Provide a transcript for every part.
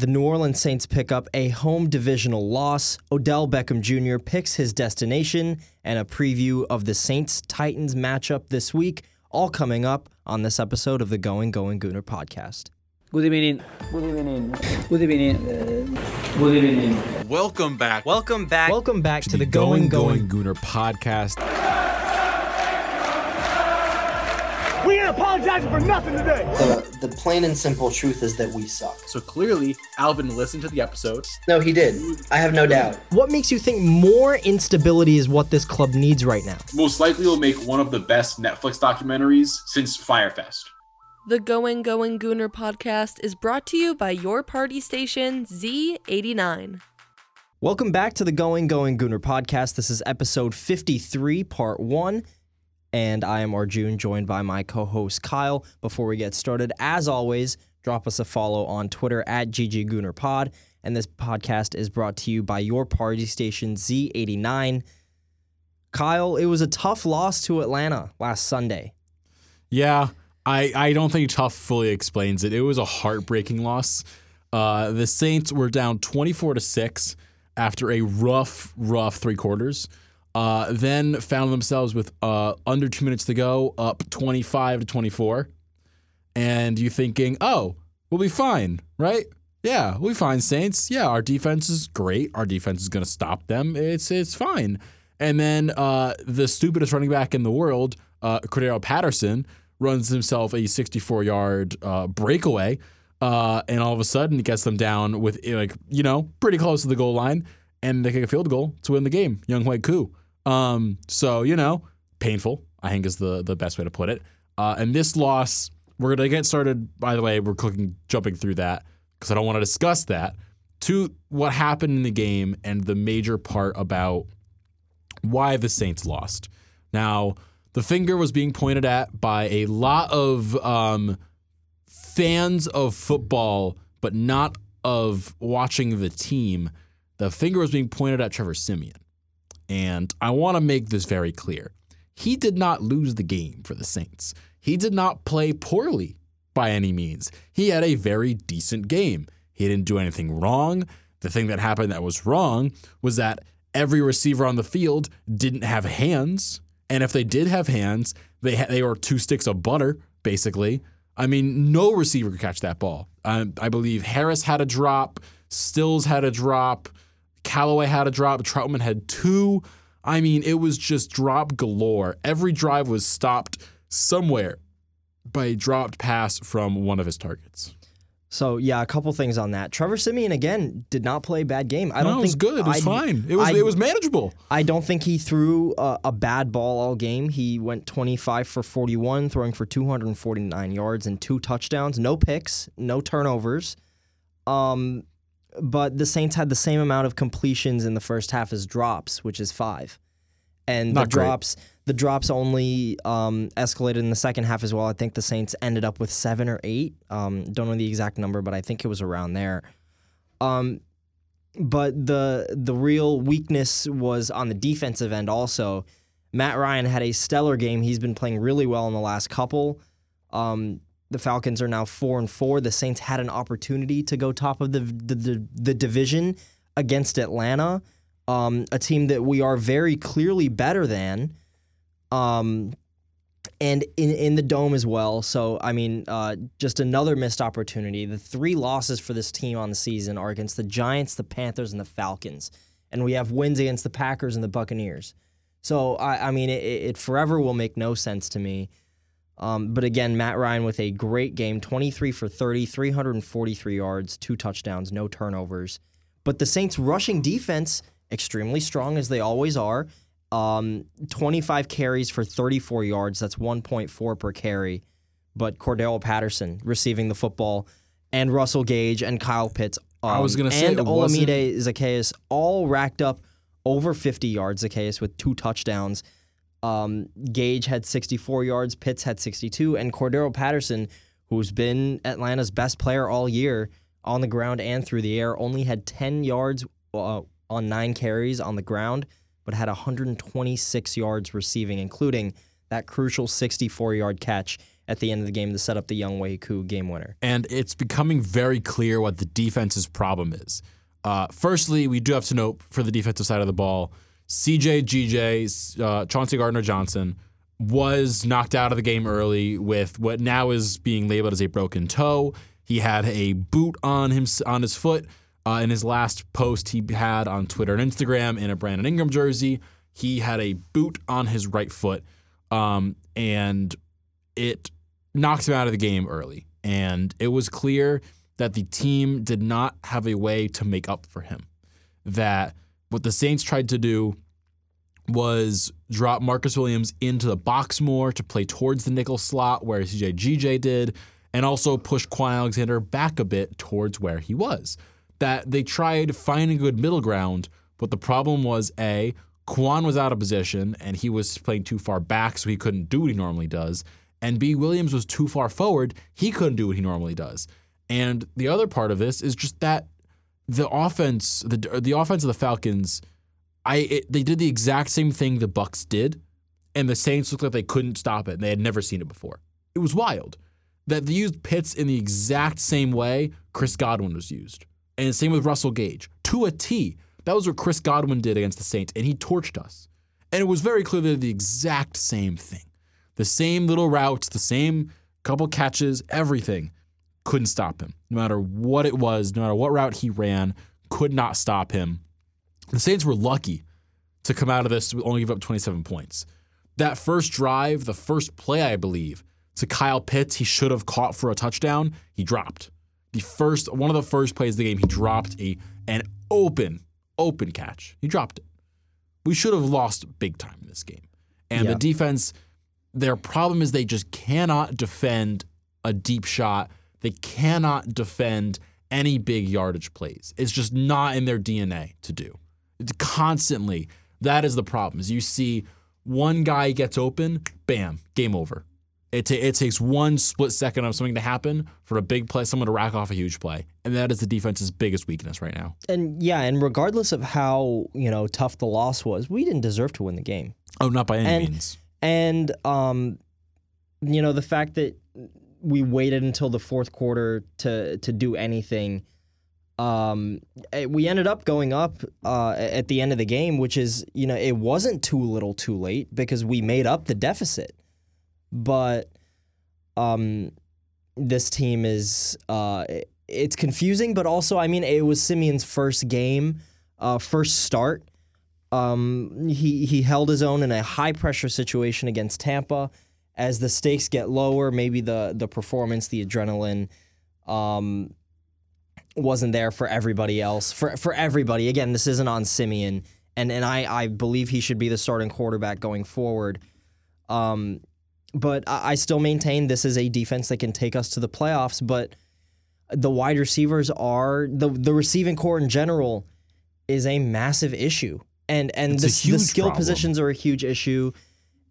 The New Orleans Saints pick up a home divisional loss. Odell Beckham Jr. picks his destination and a preview of the Saints Titans matchup this week, all coming up on this episode of the Going Going Gooner podcast. Good evening. Good evening. Good evening. Uh, good evening. Welcome back. Welcome back. Welcome back to, the, Going Going, Gooner podcast. We ain't apologizing for nothing today. The, the plain and simple truth is that we suck. So clearly, Alvin listened to the episode. No, he did. I have no doubt. What makes you think more instability is what this club needs right now? Most likely will make one of the best Netflix documentaries since Fyre Fest. The Going Going Gooner podcast is brought to you by your party station Z89. Welcome back to the Going Going Gooner podcast. This is episode 53, part one. And I am Arjun, joined by my co host Kyle. Before we get started, as always, drop us a follow on Twitter at GGGoonerPod. And this podcast is brought to you by your party station Z89. Kyle, it was a tough loss to Atlanta last Sunday. Yeah, I, I don't think Tough fully explains it. It was a heartbreaking loss. Uh, the Saints were down 24 to 6 after a rough, rough three quarters. Uh, then found themselves with uh, under two minutes to go, up 25 to 24. And you thinking, oh, we'll be fine, right? Yeah, we'll be fine, Saints. Yeah, our defense is great. Our defense is going to stop them. It's it's fine. And then uh, the stupidest running back in the world, uh, Cordarrelle Patterson, runs himself a 64 yard uh, breakaway. Uh, and all of a sudden, he gets them down with, like, you know, pretty close to the goal line. And they kick a field goal to win the game. Younghoe Koo. Um, so you know, painful. I think is the the best way to put it. Uh, and this loss, we're gonna get started. By the way, we're clicking jumping through that because I don't want to discuss that. To what happened in the game and the major part about why the Saints lost. Now, the finger was being pointed at by a lot of um, fans of football, but not of watching the team. The finger was being pointed at Trevor Siemian. And I want to make this very clear. He did not lose the game for the Saints. He did not play poorly by any means. He had a very decent game. He didn't do anything wrong. The thing that happened that was wrong was that every receiver on the field didn't have hands. And if they did have hands, they, ha- they were two sticks of butter, basically. I mean, no receiver could catch that ball. Um, I believe Harris had a drop, Stills had a drop. Callaway had a drop. Trautman had two. I mean, it was just drop galore. Every drive was stopped somewhere by a dropped pass from one of his targets. So yeah, a couple things on that. Trevor Siemian again did not play a bad game. I don't no, it was think good. It was I, fine. It was I, it was manageable. I don't think he threw a, a, bad ball all game. He went 25 for 41, throwing for 249 yards and two touchdowns, no picks, no turnovers. Um, but the Saints had the same amount of completions in the first half as drops, which is five. And Not the drops, the drops only um, escalated in the second half as well. I think the Saints ended up with seven or eight. Um, don't know the exact number, but I think it was around there. Um, but the the real weakness was on the defensive end. Also, Matt Ryan had a stellar game. He's been playing really well in the last couple. Um, the Falcons are now four and four. The Saints had an opportunity to go top of the the, the, the division against Atlanta, um, a team that we are very clearly better than, um, and in in the dome as well. So I mean, uh, just another missed opportunity. The three losses for this team on the season are against the Giants, the Panthers, and the Falcons, and we have wins against the Packers and the Buccaneers. So I, I mean, it, it forever will make no sense to me. Um, but again, Matt Ryan with a great game 23 for 30, 343 yards, two touchdowns, no turnovers. But the Saints' rushing defense, extremely strong as they always are. Um, 25 carries for 34 yards. That's 1.4 per carry. But Cordarrelle Patterson receiving the football, and Russell Gage and Kyle Pitts. Um, I was going to say, and Olamide Zaccheaus all racked up over 50 yards. Zaccheaus with two touchdowns. Um, Gage had 64 yards, Pitts had 62, and Cordarrelle Patterson, who's been Atlanta's best player all year on the ground and through the air, only had 10 yards uh, on nine carries on the ground, but had 126 yards receiving, including that crucial 64 yard catch. at the end of the game to set up the Younghoe game winner. and it's becoming very clear what the defense's problem is. Uh, firstly, we do have to note for the defensive side of the ball, CJ, GJ, uh, Chauncey Gardner Johnson was knocked out of the game early with what now is being labeled as a broken toe. He had a boot on him on his foot. Uh, in his last post he had on Twitter and Instagram in a Brandon Ingram jersey, he had a boot on his right foot, um, and it knocks him out of the game early. And it was clear that the team did not have a way to make up for him. That what the Saints tried to do was drop Marcus Williams into the box more to play towards the nickel slot where CJ GJ did, and also push Kwon Alexander back a bit towards where he was. That they tried finding a good middle ground, but the problem was A, Kwon was out of position and he was playing too far back, so he couldn't do what he normally does. And B, Williams was too far forward, he couldn't do what he normally does. And the other part of this is just that the offense, the the offense of the Falcons, I it, they did the exact same thing the Bucks did, and the Saints looked like they couldn't stop it, and they had never seen it before. It was wild that they used Pitts in the exact same way Chris Godwin was used, and same with Russell Gage to a T. That was what Chris Godwin did against the Saints, and he torched us. And it was very clear they did the exact same thing, the same little routes, the same couple catches, everything couldn't stop him. No matter what it was, no matter what route he ran, could not stop him. The Saints were lucky to come out of this with only give up 27 points. That first drive, the first play, I believe, to Kyle Pitts, he should have caught for a touchdown. He dropped. The first one of the first plays of the game, he dropped a an open, open catch. He dropped it. We should have lost big time in this game. And Yeah. the defense, their problem is they just cannot defend a deep shot. They cannot defend any big yardage plays. It's just not in their DNA to do. It's constantly, that is the problem. Is you see one guy gets open, bam, game over. It, ta- it takes one split second of something to happen for a big play, someone to rack off a huge play, and that is the defense's biggest weakness right now. And yeah, and regardless of how you know tough the loss was, we didn't deserve to win the game. Oh, not by any And- means. And um, you know the fact that we waited until the fourth quarter to to do anything. Um, eh, we ended up going up uh, at the end of the game, which is you know it wasn't too little, too late because we made up the deficit. But um, this team is uh, it's confusing, but also I mean it was Siemian's first game, uh, first start. Um, he he held his own in a high pressure situation against Tampa. As the stakes get lower, maybe the the performance, the adrenaline, um, wasn't there for everybody else. For for everybody, again, this isn't on Siemian, and and I I believe he should be the starting quarterback going forward. Um, but I, I still maintain this is a defense that can take us to the playoffs. But the wide receivers are the the receiving corps in general is a massive issue, and and the, the skill problem. positions are a huge issue.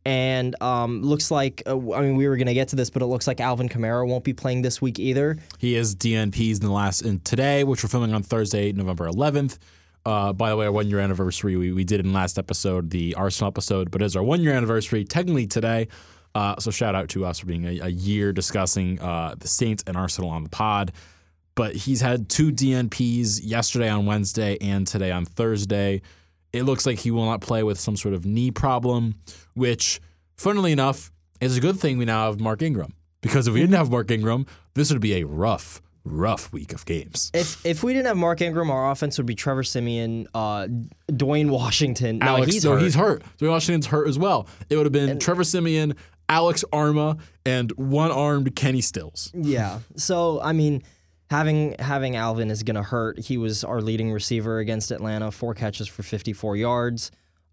And um, looks like uh, I mean we were gonna get to this, but it looks like Alvin Kamara won't be playing this week either. He is DNPs in the last in today, which we're filming on Thursday, November 11th. Uh, by the way, our one year anniversary. We, we did in last episode, the Arsenal episode, but it is our one year anniversary technically today. Uh, so shout out to us for being a, a year discussing uh, the Saints and Arsenal on the pod. But he's had two DNPs yesterday on Wednesday and today on Thursday. It looks like he will not play with some sort of knee problem, which, funnily enough, is a good thing we now have Mark Ingram. Because if we didn't have Mark Ingram, this would be a rough, rough week of games. If if we didn't have Mark Ingram, our offense would be Trevor Siemian, uh, Dwayne Washington. No, Alex, he's no, hurt. he's hurt. Dwayne Washington's hurt as well. It would have been Trevor Siemian, Alex Armah, and one-armed Kenny Stills. Yeah. So I mean, having having Alvin is gonna hurt. He was our leading receiver against Atlanta, four catches for 54 yards.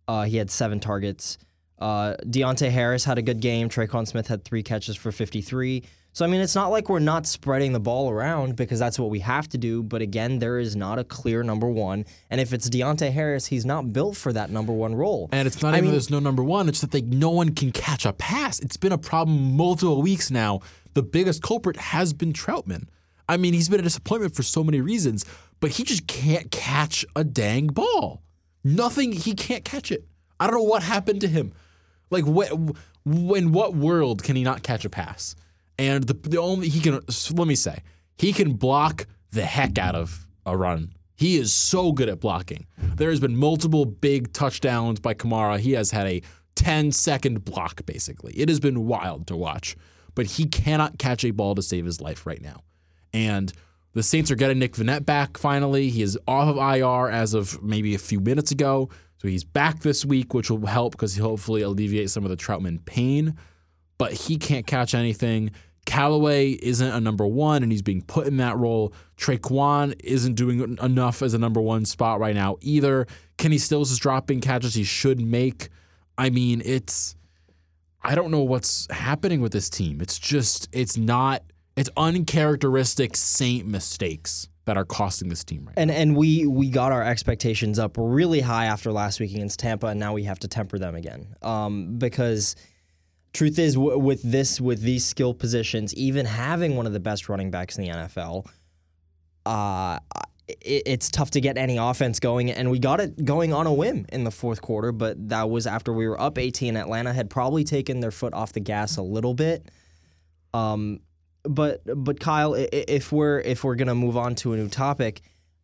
Uh, he had seven targets. Uh, Deonte Harris had a good game. Tre'Quan Smith had three catches for 53. So I mean, it's not like we're not spreading the ball around because that's what we have to do. But again, there is not a clear number one. And if it's Deonte Harris, he's not built for that number one role. And it's not I even mean- there's no number one. It's that they no one can catch a pass. It's been a problem multiple weeks now. The biggest culprit has been Trautman. I mean, he's been a disappointment for so many reasons, but he just can't catch a dang ball. Nothing. He can't catch it. I don't know what happened to him. Like, wh- in what world can he not catch a pass? And the, the only he can let me say he can block the heck out of a run. He is so good at blocking. There has been multiple big touchdowns by Kamara. He has had a 10 second block basically. It has been wild to watch, but he cannot catch a ball to save his life right now. And the Saints are getting Nick Vannett back finally. He is off of IR as of maybe a few minutes ago. So he's back this week, which will help because he'll hopefully alleviate some of the Trautman pain. But he can't catch anything. Callaway isn't a number one, and he's being put in that role. Tre'Quan isn't doing enough as a number one spot right now either. Kenny Stills is dropping catches he should make. I mean, it's I don't know what's happening with this team. It's just it's not it's uncharacteristic Saint mistakes that are costing this team right And and we we got our expectations up really high after last week against Tampa, and now we have to temper them again. Um, because truth is, w- with this with these skill positions, even having one of the best running backs in the NFL, uh, it, it's tough to get any offense going. And we got it going on a whim in the fourth quarter, but that was after we were up 18. Atlanta had probably taken their foot off the gas a little bit. Um, but but Kyle, if we're if we're gonna move on to a new topic,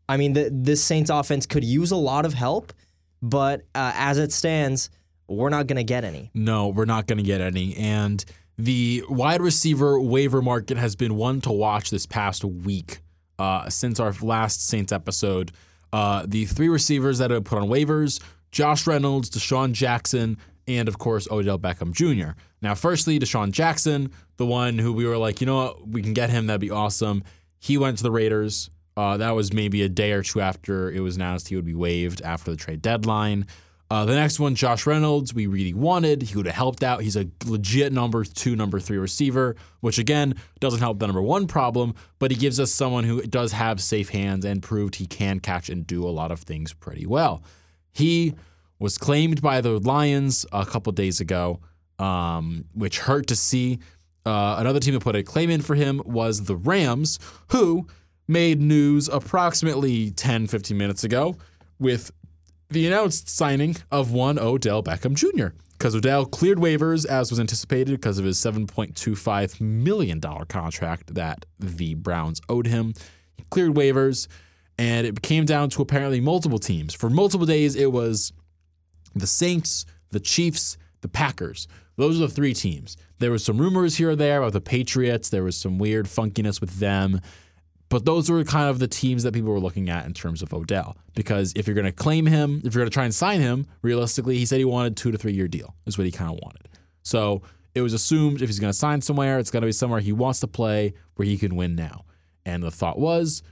I mean, the, this Saints offense could use a lot of help, but uh, as it stands, we're not gonna get any. No, we're not to get any. And the wide receiver waiver market has been one to watch this past week uh, since our last Saints episode. Uh, the three receivers that have put on waivers Josh Reynolds, DeSean Jackson, and of course, Odell Beckham Jr. Now, firstly, DeSean Jackson, the one who we were like, you know what, we can get him, that'd be awesome. He went to the Raiders. Uh, that was maybe a day or two after it was announced he would be waived after the trade deadline. Uh, the next one, Josh Reynolds, we really wanted. He would have helped out. He's a legit number two, number three receiver, which again doesn't help the number one problem, but he gives us someone who does have safe hands and proved he can catch and do a lot of things pretty well. He was claimed by the Lions a couple days ago, um, which hurt to see. Uh, another team that put a claim in for him was the Rams, who made news approximately 10, 15 minutes ago with the announced signing of one Odell Beckham Jr. Because Odell cleared waivers as was anticipated because of his $7.25 million contract that the Browns owed him. He cleared waivers, and it came down to apparently multiple teams. For multiple days, it was the Saints, the Chiefs, the Packers. Those are the three teams. There was some rumors here or there about the Patriots. There was some weird funkiness with them. But those were kind of the teams that people were looking at in terms of Odell. Because if you're going to claim him, if you're going to try and sign him, realistically, he said he wanted two to three year deal, is what he kind of wanted. So it was assumed if he's going to sign somewhere, it's going to be somewhere he wants to play where he can win now. And the thought was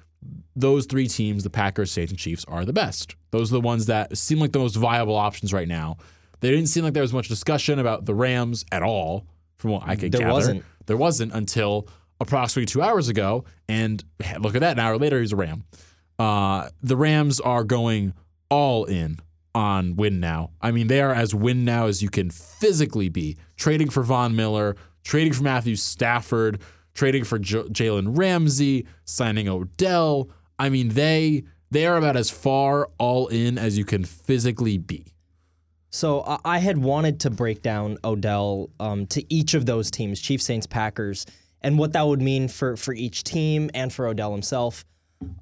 those three teams, the Packers, Saints, and Chiefs, are the best. Those are the ones that seem like the most viable options right now. There didn't seem like there was much discussion about the Rams at all, from what I could There gather. wasn't. There wasn't until approximately two hours ago. And look at that, an hour later, he's a Ram. Uh, the Rams are going all in on win now. I mean, they are as win now as you can physically be. Trading for Von Miller, trading for Matthew Stafford, trading for J- Jalen Ramsey, signing Odell. I mean, they they are about as far all in as you can physically be. So I- I had wanted to break down Odell um, to each of those teams, Chiefs, Saints, Packers, and what that would mean for for each team and for Odell himself.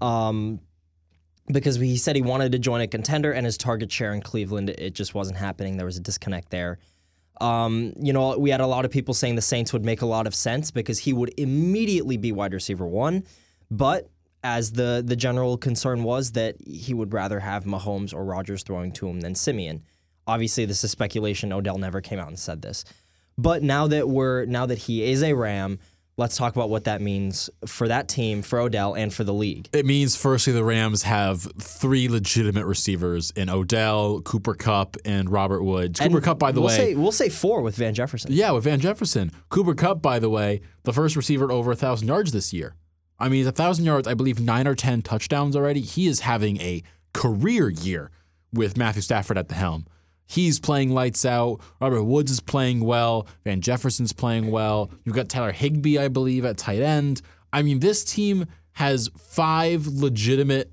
Um, because he said he wanted to join a contender and his target share in Cleveland, it just wasn't happening. There was a disconnect there. Um, you know, we had a lot of people saying the Saints would make a lot of sense because he would immediately be wide receiver one, but as the the general concern was that he would rather have Mahomes or Rodgers throwing to him than Siemian. Obviously, this is speculation. Odell never came out and said this, but now that we're now that he is a Ram, let's talk about what that means for that team, for Odell, and for the league. It means, firstly, the Rams have three legitimate receivers in Odell, Cooper Kupp, and Robert Woods. Cooper And Kupp, by the we'll way, say, we'll say four with Van Jefferson. Yeah, with Van Jefferson. Cooper Kupp, by the way, the first receiver over a 1,000 yards this year. I mean, a 1,000 yards, I believe nine or 10 touchdowns already. He is having a career year with Matthew Stafford at the helm. He's playing lights out. Robert Woods is playing well. Van Jefferson's playing well. You've got Tyler Higbee, I believe, at tight end. I mean, this team has five legitimate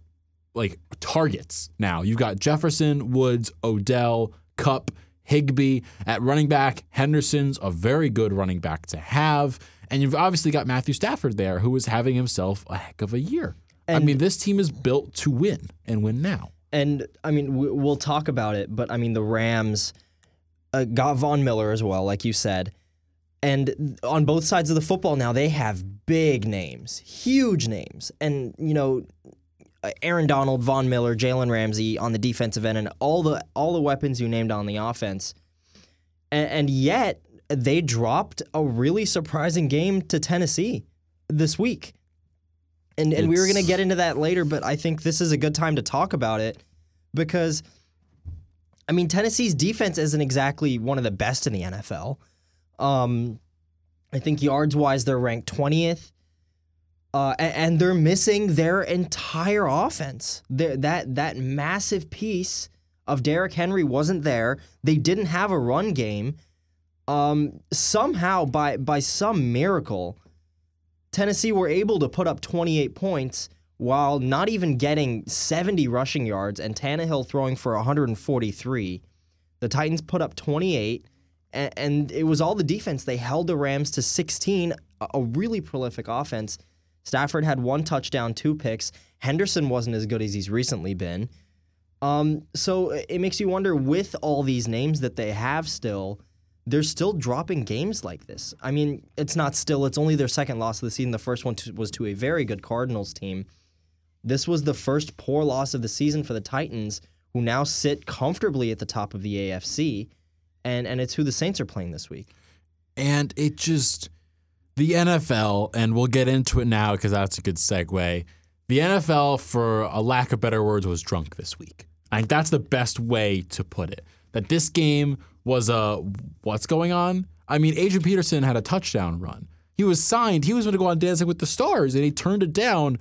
like targets now. You've got Jefferson, Woods, Odell, Kupp, Higbee at running back. Henderson's a very good running back to have. And you've obviously got Matthew Stafford there, who is having himself a heck of a year. I mean, this team is built to win and win now. And I mean, we- we'll talk about it, but I mean, the Rams uh, got Von Miller as well, like you said. And on both sides of the football now, they have big names, huge names. And, you know, uh, Aaron Donald, Von Miller, Jalen Ramsey on the defensive end, and all the all the weapons you named on the offense. And, and yet, they dropped a really surprising game to Tennessee this week. And, and we were going to get into that later, but I think this is a good time to talk about it because, I mean, Tennessee's defense isn't exactly one of the best in the NFL. Um, I think yards wise, they're ranked 20th. Uh, and, they're missing their entire offense. They're, that that massive piece of Derrick Henry wasn't there. They didn't have a run game. Um, somehow, by by some miracle, Tennessee were able to put up 28 points while not even getting 70 rushing yards and Tannehill throwing for 143. The Titans put up 28, and, and it was all the defense. They held the Rams to 16, a, a really prolific offense. Stafford had one touchdown, two picks. Henderson wasn't as good as he's recently been. Um, so it makes you wonder with all these names that they have still, they're still dropping games like this. I mean, it's not still, it's only their second loss of the season. The first one to, was to a very good Cardinals team. This was the first poor loss of the season for the Titans, who now sit comfortably at the top of the AFC. And, and it's who the Saints are playing this week. And it just, the NFL, and we'll get into it now because that's a good segue. The NFL, for a lack of better words, was drunk this week. I think that's the best way to put it. That this game was a what's going on? I mean, Adrian Peterson had a touchdown run. He was signed. He was going to go on Dancing with the Stars, and he turned it down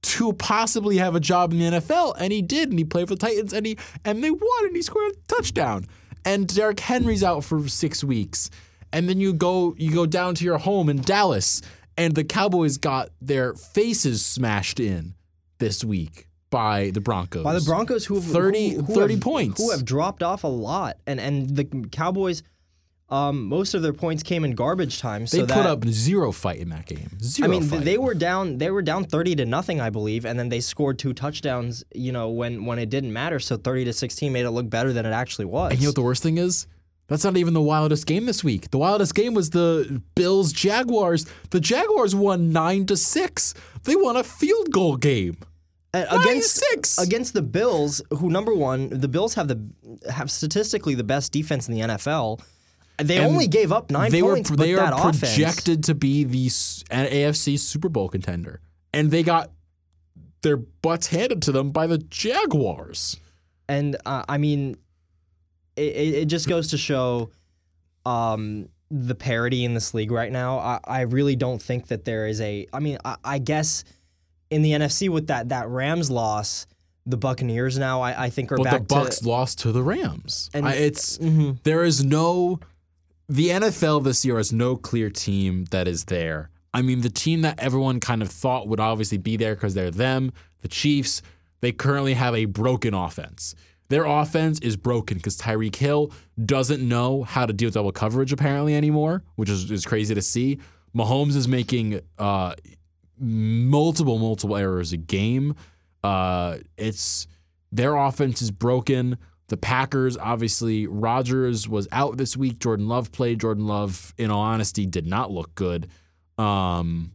to possibly have a job in the NFL, and he did, and he played for the Titans, and he and they won, and he scored a touchdown. And Derrick Henry's out for six weeks, and then you go you go down to your home in Dallas, and the Cowboys got their faces smashed in this week by the Broncos. By the Broncos, who have 30 who, who 30 have- points. who have dropped off a lot, and and the Cowboys, um, most of their points came in garbage time. So They put that, up zero fight in that game. Zero I mean, fight. they were down. They were down thirty to nothing, I believe, and then they scored two touchdowns. You know, when when it didn't matter. So thirty to sixteen made it look better than it actually was. And you know what the worst thing is? That's not even the wildest game this week. The wildest game was the Bills Jaguars. The Jaguars won nine to six. They won a field goal game. Against six. against the Bills, who number one, the Bills have the have statistically the best defense in the NFL. They And only gave up nine they points, were but they that are offense. projected to be the an AFC Super Bowl contender, and they got their butts handed to them by the Jaguars. and uh, I mean, it, it it just goes to show um, the parity in this league right now. I, I really don't think that there is a. I mean, I, I guess in the NFC with that that Rams loss, the Buccaneers now I, I think are But back the Bucks to. lost to the Rams. And- I- it's Mhm. there is no the NFL this year has no clear team that is there. I mean, the team that everyone kind of thought would obviously be there because they're them, the Chiefs. They currently have a broken offense. Their offense is broken because Tyreek Hill doesn't know how to deal with double coverage apparently anymore, which is, is crazy to see. Mahomes is making uh, multiple, multiple errors a game. Uh, it's their offense is broken. The Packers, obviously, Rodgers was out this week. Jordan Love played. Jordan Love, in all honesty, did not look good. Um,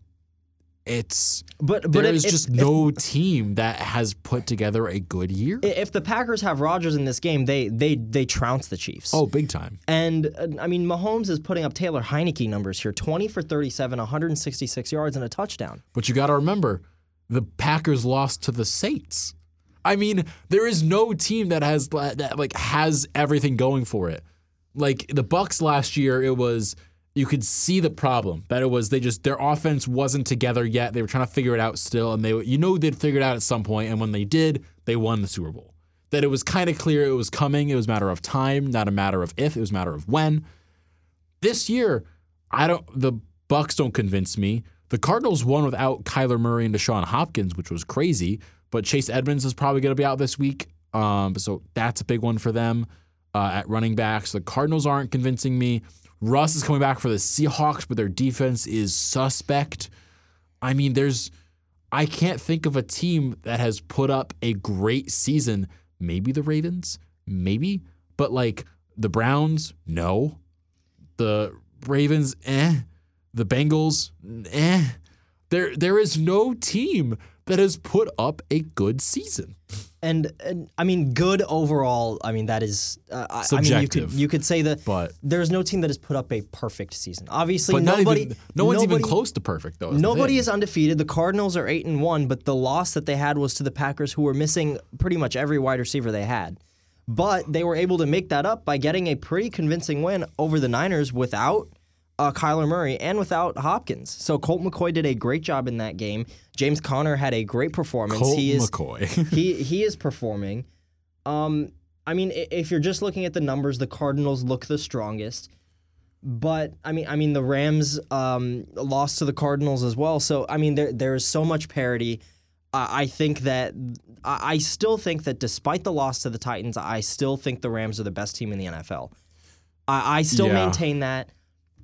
it's But but there if, is if- just if- no team that has put together a good year. If the Packers have Rodgers in this game, they they they trounce the Chiefs. oh, big time. And uh, I mean, Mahomes is putting up Taylor Heinicke numbers here 20 for 37, 166 yards, and a touchdown. But you got to remember, the Packers lost to the Saints. I mean, there is no team that has that like has everything going for it. Like the Bucks last year, it was you could see the problem that it was they just their offense wasn't together yet. They were trying to figure it out still, and they you know they'd figure it out at some point, and when they did, they won the Super Bowl. That it was kind of clear it was coming. It was a matter of time, not a matter of if. It was a matter of when. This year, I don't. The Bucks don't convince me. The Cardinals won without Kyler Murray and Deshaun Hopkins, which was crazy. But Chase Edmonds is probably going to be out this week, um, so that's a big one for them uh, at running backs. The Cardinals aren't convincing me. Russ is coming back for the Seahawks, but their defense is suspect. I mean, there's I can't think of a team that has put up a great season. Maybe the Ravens, maybe, but like the Browns, no. The Ravens, eh. The Bengals, eh. There there is no team that has put up a good season. And, and I mean, good overall. I mean, that is. Uh, I- I mean, you could Subjective. you could say that, But- there's no team that has put up a perfect season. Obviously, nobody. even, no one's even close to perfect though. is Nobody is undefeated. The Cardinals are eight and one, but the loss that they had was to the Packers, who were missing pretty much every wide receiver they had. But they were able to make that up by getting a pretty convincing win over the Niners without uh, Kyler Murray and without Hopkins. So Colt McCoy did a great job in that game. James Conner had a great performance. Colt he is McCoy. he he is performing. Um, I mean, if you're just looking at the numbers, the Cardinals look the strongest. But I mean, I mean, the Rams um, lost to the Cardinals as well. So I mean, there there is so much parity. I I think that I I still think that despite the loss to the Titans, I still think the Rams are the best team in the NFL. I, I still Yeah. maintain that.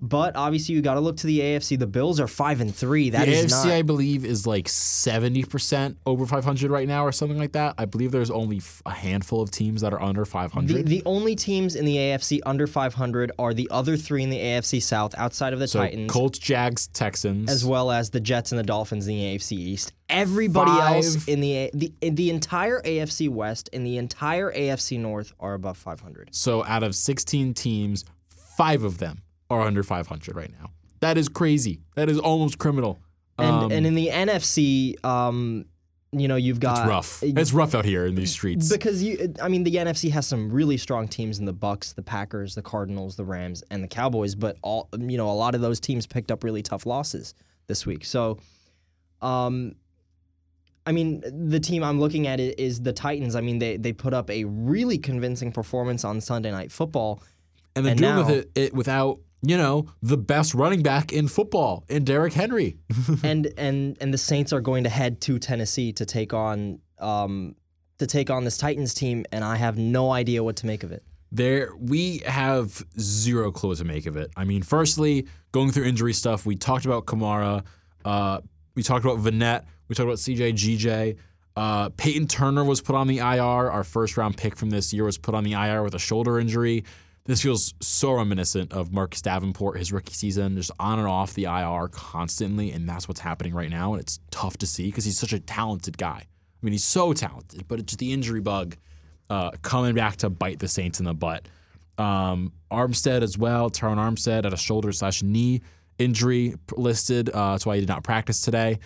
But obviously, you got to look to the AFC. The Bills are five and three. That the is AFC, not. I believe, is like seventy percent over five hundred right now, or something like that. I believe there's only f- a handful of teams that are under five hundred. The, the only teams in the AFC under 500 are the other three in the AFC South outside of the So Titans, Colts, Jags, Texans, as well as the Jets and the Dolphins in the AFC East. Everybody else in the, the the entire AFC West and the entire AFC North are above 500. So out of sixteen teams, five of them are under five hundred right now. That is crazy. That is almost criminal. And Um, and in the NFC, um, you know, you've got it's rough. It's rough out here in these streets. because you I mean the NFC has some really strong teams in the Bucks, the Packers, the Cardinals, the Rams and the Cowboys, but all you know a lot of those teams picked up really tough losses this week. So um I mean the team I'm looking at it is the Titans. I mean they they put up a really convincing performance on Sunday night football. and they're and doing with it, it without you know the best running back in football in Derrick Henry. and and and the Saints are going to head to Tennessee to take on um to take on this Titans team and I have no idea what to make of it. There, we have zero clue what to make of it. I mean, firstly, going through injury stuff, we talked about Kamara, uh, we talked about Vannett, we talked about CJ GJ. Uh, Peyton Turner was put on the IR. Our first round pick from this year was put on the IR with a shoulder injury. This feels so reminiscent of Marcus Davenport, his rookie season, just on and off the IR constantly, and that's what's happening right now. And it's tough to see because he's such a talented guy. I mean, he's so talented, but it's the injury bug uh, coming back to bite the Saints in the butt. Um, Armstead as well, Terron Armstead had a shoulder slash knee injury listed. Uh, that's why he did not practice today.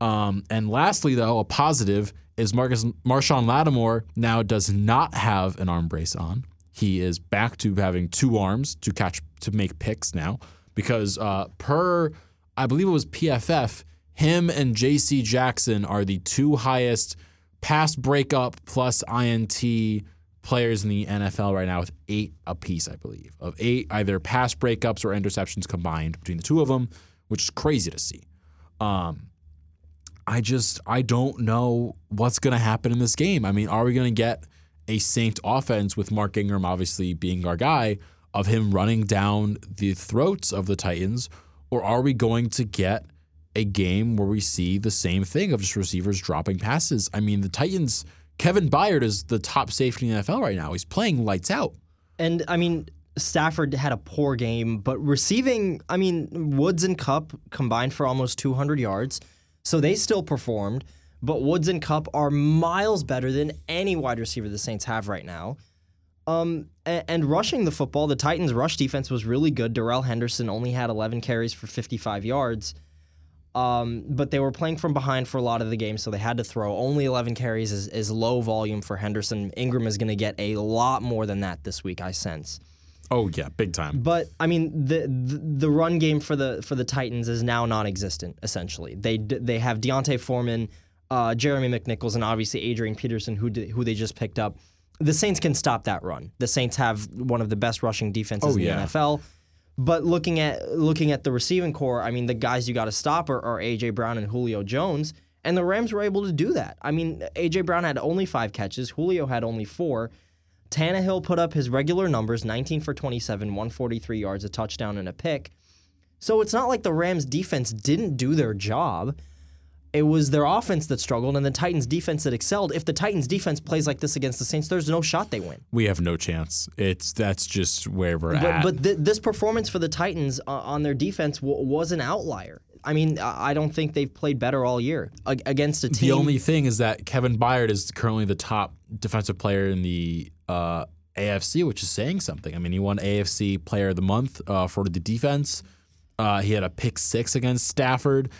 Um, and lastly, though, a positive is Marcus Marshon Lattimore now does not have an arm brace on. He is back to having two arms to catch to make picks now because uh, per I believe it was PFF, him and J.C. Jackson are the two highest pass breakup plus INT players in the NFL right now with eight apiece, I believe, of eight either pass breakups or interceptions combined between the two of them, which is crazy to see. Um, I just I don't know what's going to happen in this game. I mean, are we going to get a Saint offense with Mark Ingram obviously being our guy of him running down the throats of the Titans, or are we going to get a game where we see the same thing of just receivers dropping passes? I mean, the Titans. Kevin Byard is the top safety in the NFL right now. He's playing lights out. And I mean, Stafford had a poor game, but receiving, I mean, Woods and Kupp combined for almost 200 yards. So they still performed, but Woods and Kupp are miles better than any wide receiver the Saints have right now. Um, and, and rushing the football, the Titans' rush defense was really good. Darrell Henderson only had 11 carries for 55 yards. Um, but they were playing from behind for a lot of the game, so they had to throw. Only 11 carries is, is low volume for Henderson. Ingram is going to get a lot more than that this week, I sense. Oh yeah, big time. But I mean, the, the the run game for the for the Titans is now non-existent. Essentially, they they have D'Onta Foreman, uh, Jeremy McNichols, and obviously Adrian Peterson, who d- who they just picked up. The Saints can stop that run. The Saints have one of the best rushing defenses Oh, in the yeah. NFL. But looking at looking at the receiving corps, I mean, the guys you got to stop are, are AJ Brown and Julio Jones, and the Rams were able to do that. I mean, AJ Brown had only five catches, Julio had only four. Tannehill put up his regular numbers 19 for 27, 143 yards, a touchdown, and a pick. So it's not like the Rams defense didn't do their job. It was their offense that struggled and the Titans defense that excelled. If the Titans defense plays like this against the Saints, there's no shot they win. We have no chance. It's that's just where we're But, at. but th- this performance for the Titans uh, on their defense w- was an outlier. I mean, I don't think they've played better all year Ag- against a team. The only thing is that Kevin Byard is currently the top defensive player in the uh, AFC, which is saying something. I mean, he won AFC Player of the Month uh, for the defense. Uh, he had a pick six against Stafford.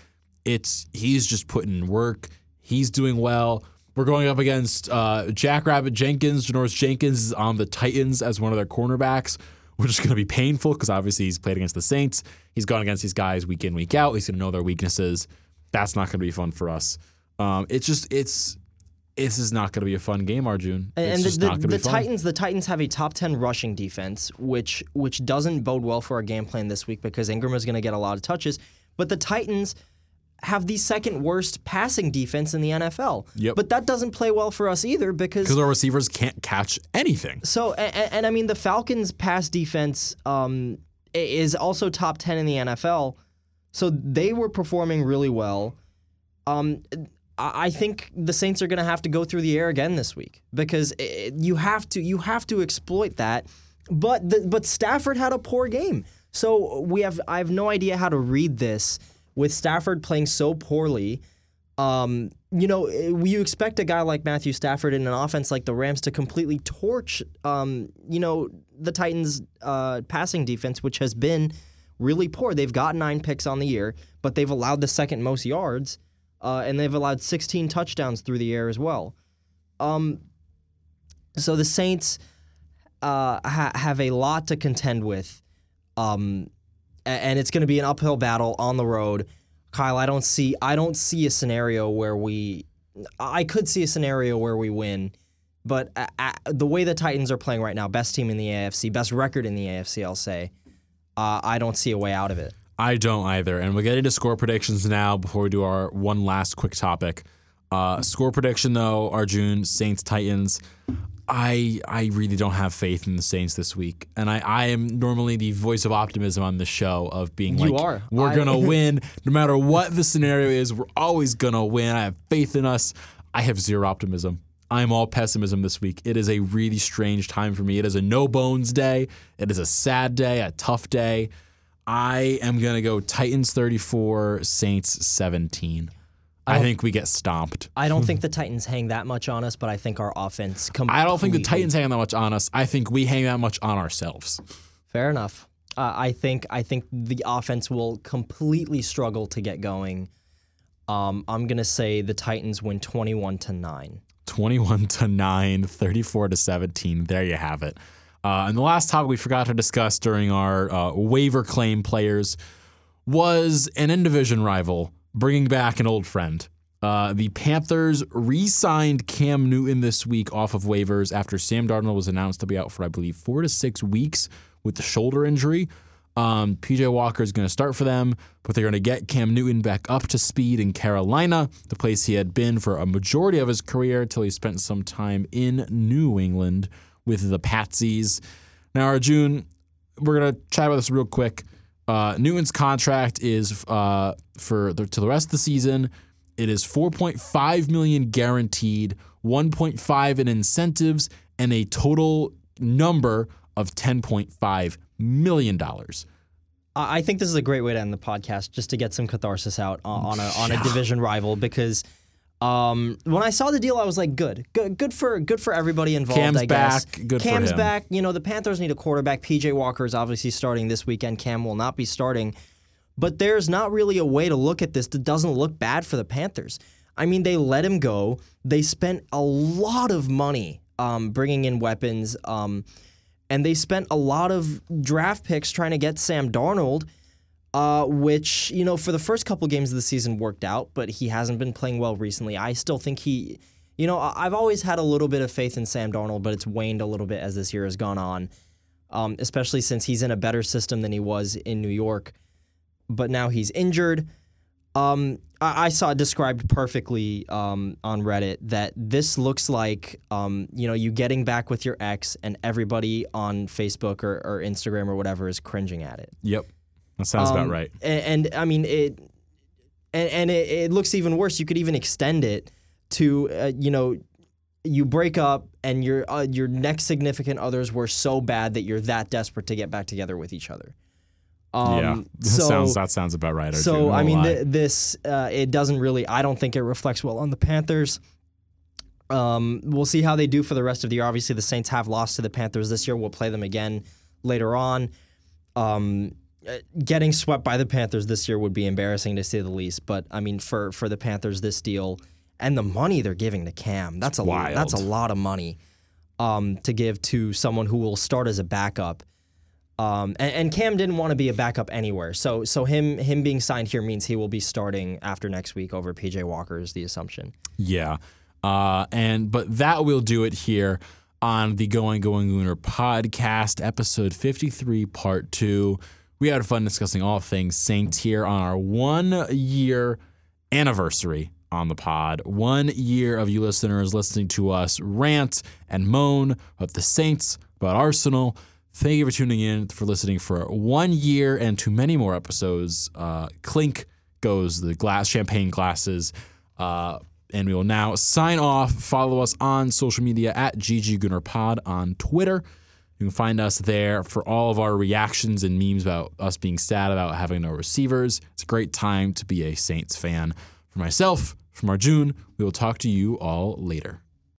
It's he's just putting in work. He's doing well. We're going up against uh, Jackrabbit Jenkins. Janoris Jenkins is on the Titans as one of their cornerbacks, which is going to be painful because obviously he's played against the Saints. He's gone against these guys week in, week out. He's going to know their weaknesses. That's not going to be fun for us. Um, it's just it's this is not going to be a fun game, Arjun. And, It's and the, the, be fun. Titans, the Titans have a top ten rushing defense, which which doesn't bode well for our game plan this week because Ingram is going to get a lot of touches. But the Titans have the second worst passing defense in the NFL. Yep. But that doesn't play well for us either because because our receivers can't catch anything. So, and, and I mean, the Falcons' pass defense um, is also top 10 in the NFL. So they were performing really well. Um, I think the Saints are going to have to go through the air again this week because i you have to you have to exploit that. But the, but Stafford had a poor game, so we have I have no idea how to read this with Stafford playing so poorly. Um, you know, eh, you expect a guy like Matthew Stafford in an offense like the Rams to completely torch, um, you know, the Titans' uh, passing defense, which has been really poor. They've got nine picks on the year, but they've allowed the second most yards, uh, and they've allowed 16 touchdowns through the air as well. Um, so the Saints uh, ha- have a lot to contend with, um, and it's going to be an uphill battle on the road. Kyle, I don't see I don't see a scenario where we I could see a scenario where we win, but a- a- the way the Titans are playing right now, best team in the AFC, best record in the AFC, I'll say, uh, I don't see a way out of it. I don't either. And we'll get into score predictions now before we do our one last quick topic. Uh, score prediction though, Arjun, Saints, Titans. I I really don't have faith in the Saints this week. And I, I am normally the voice of optimism on the show of being You like are. we're I- gonna win. No matter what the scenario is, we're always gonna win. I have faith in us. I have zero optimism. I'm all pessimism this week. It is a really strange time for me. It is a no bones day. It is a sad day, a tough day. I am going to go Titans 34, Saints 17. I, think we get stomped. I don't think the Titans hang that much on us, but I think our offense. I don't think the Titans hang that much on us. I think we hang that much on ourselves. Fair enough. Uh, I think I think the offense will completely struggle to get going. Um, I'm gonna say the Titans win 21 to nine. 21 to 9, 34 to 17. There you have it. Uh, and the last topic we forgot to discuss during our uh, waiver claim players was an in division rival bringing back an old friend. Uh, the Panthers re signed Cam Newton this week off of waivers after Sam Darnold was announced to be out for, I believe, four to six weeks with the shoulder injury. Um, PJ Walker is going to start for them, but they're going to get Cam Newton back up to speed in Carolina, the place he had been for a majority of his career until he spent some time in New England with the Patsies. Now, Arjun, we're going to chat about this real quick. Uh, Newton's contract is uh, for the, to the rest of the season. It is 4.5 million guaranteed, 1.5 in incentives, and a total number of 10.5 million dollars. I think this is a great way to end the podcast, just to get some catharsis out on a on a division rival. Because um, when I saw the deal, I was like, good, good, good for good for everybody involved. Cam's I guess. back, good for Cam's him. back. You know, the Panthers need a quarterback. PJ Walker is obviously starting this weekend. Cam will not be starting. But there's not really a way to look at this that doesn't look bad for the Panthers. I mean, they let him go. They spent a lot of money um, bringing in weapons, um, and they spent a lot of draft picks trying to get Sam Darnold, uh, which you know for the first couple games of the season worked out, but he hasn't been playing well recently. I still think he, you know, I've always had a little bit of faith in Sam Darnold, but it's waned a little bit as this year has gone on, um, especially since he's in a better system than he was in New York but now he's injured. Um, I, I saw it described perfectly um, on Reddit that this looks like um, you know you getting back with your ex and everybody on Facebook or, or Instagram or whatever is cringing at it. Yep. That sounds about Um, right. And, and I mean it, and, and it, it looks even worse. You could even extend it to uh, you know you break up and your uh, your next significant others were so bad that you're that desperate to get back together with each other. Um, yeah. That so sounds that sounds about right. So no I mean th- this uh, it doesn't really. I don't think it reflects well on the Panthers. Um, we'll see how they do for the rest of the year. Obviously, the Saints have lost to the Panthers this year. We'll play them again later on. Um, getting swept by the Panthers this year would be embarrassing to say the least. But I mean, for for the Panthers, this deal and the money they're giving to Cam, that's a wild. that's a lot of money um, to give to someone who will start as a backup. Um, and, and Cam didn't want to be a backup anywhere, so so him him being signed here means he will be starting after next week over PJ Walker is the assumption. Yeah. Uh, and but that will do it here on the Going Going Gooner podcast, episode 53, part two. We had fun discussing all things Saints here on our one year anniversary on the pod. One year of you listeners listening to us rant and moan about the Saints, about Arsenal. Thank you for tuning in, for listening for one year and to many more episodes. Uh, clink goes the glass, champagne glasses. Uh, and we will now sign off. Follow us on social media at GGGoonerPod on Twitter. You can find us there for all of our reactions and memes about us being sad about having no receivers. It's a great time to be a Saints fan. For myself, from Arjun, we will talk to you all later.